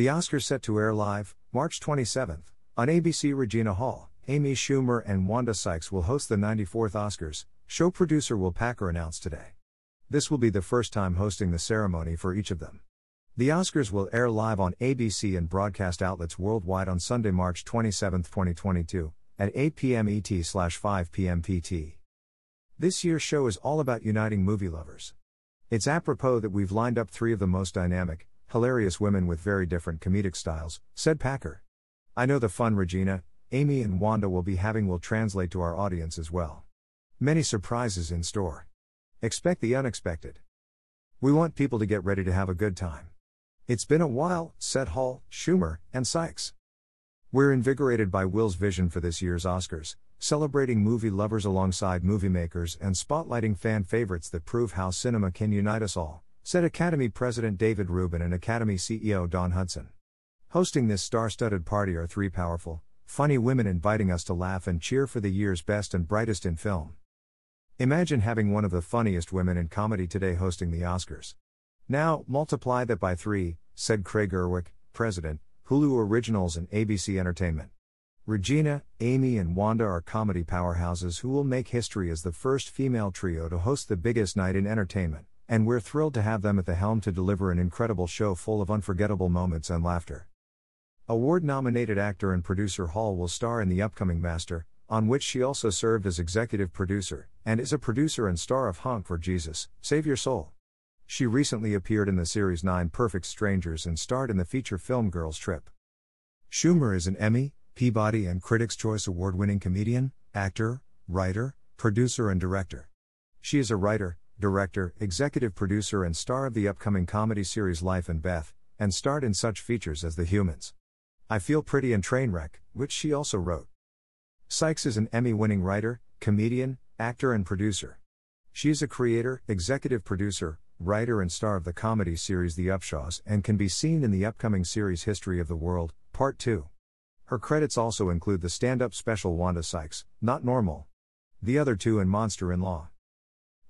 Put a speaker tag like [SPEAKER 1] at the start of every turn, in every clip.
[SPEAKER 1] The Oscars set to air live, March 27th, on ABC Regina Hall. Amy Schumer and Wanda Sykes will host the 94th Oscars, show producer Will Packer announced today. This will be the first time hosting the ceremony for each of them. The Oscars will air live on ABC and broadcast outlets worldwide on Sunday, March 27, 2022, at 8 p.m. ET slash 5 p.m. PT. This year's show is all about uniting movie lovers. It's apropos that we've lined up three of the most dynamic, hilarious women with very different comedic styles, said Packer. I know the fun Regina, Amy, and Wanda will be having will translate to our audience as well. Many surprises in store. Expect the unexpected. We want people to get ready to have a good time. It's been a while, said Hall, Schumer, and Sykes. We're invigorated by Will's vision for this year's Oscars, celebrating movie lovers alongside movie makers and spotlighting fan favorites that prove how cinema can unite us all, said Academy President David Rubin and Academy CEO Dawn Hudson. Hosting this star studded party are three powerful, funny women inviting us to laugh and cheer for the year's best and brightest in film. Imagine having one of the funniest women in comedy today hosting the Oscars. Now, multiply that by three, said Craig Erwich, president, Hulu Originals and ABC Entertainment. Regina, Amy, and Wanda are comedy powerhouses who will make history as the first female trio to host the biggest night in entertainment, and we're thrilled to have them at the helm to deliver an incredible show full of unforgettable moments and laughter. Award nominated actor and producer Hall will star in the upcoming Master, on which she also served as executive producer, and is a producer and star of Honk for Jesus, Save Your Soul. She recently appeared in the series Nine Perfect Strangers and starred in the feature film Girls Trip. Schumer is an Emmy, Peabody, and Critics' Choice Award winning comedian, actor, writer, producer, and director. She is a writer, director, executive producer, and star of the upcoming comedy series Life and Beth, and starred in such features as The Humans. I Feel Pretty and Trainwreck, which she also wrote. Sykes is an Emmy winning writer, comedian, actor, and producer. She is a creator, executive producer, writer, and star of the comedy series The Upshaws and can be seen in the upcoming series History of the World, Part 2. Her credits also include the stand up special Wanda Sykes, Not Normal. The other two in Monster in Law.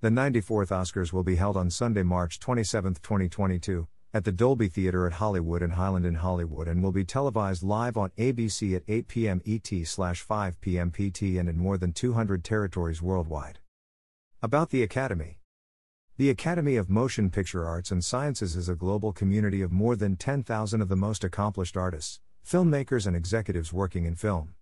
[SPEAKER 1] The 94th Oscars will be held on Sunday, March 27, 2022, at the Dolby Theater at Hollywood and Highland in Hollywood and will be televised live on ABC at 8 p.m. ET slash 5 p.m. PT and in more than 200 territories worldwide. About the Academy The Academy of Motion Picture Arts and Sciences is a global community of more than 10,000 of the most accomplished artists, filmmakers, and executives working in film.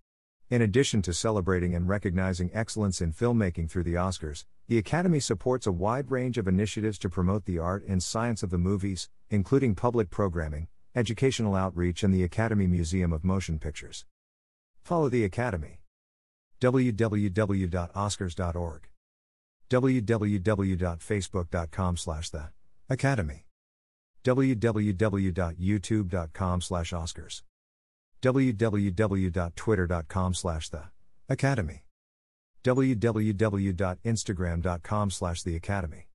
[SPEAKER 1] In addition to celebrating and recognizing excellence in filmmaking through the Oscars, the Academy supports a wide range of initiatives to promote the art and science of the movies, including public programming, educational outreach, and the Academy Museum of Motion Pictures. Follow the Academy. www.oscars.org www.facebook.com slash the academy www.youtube.com slash oscars www.twitter.com slash the academy www.instagram.com slash the academy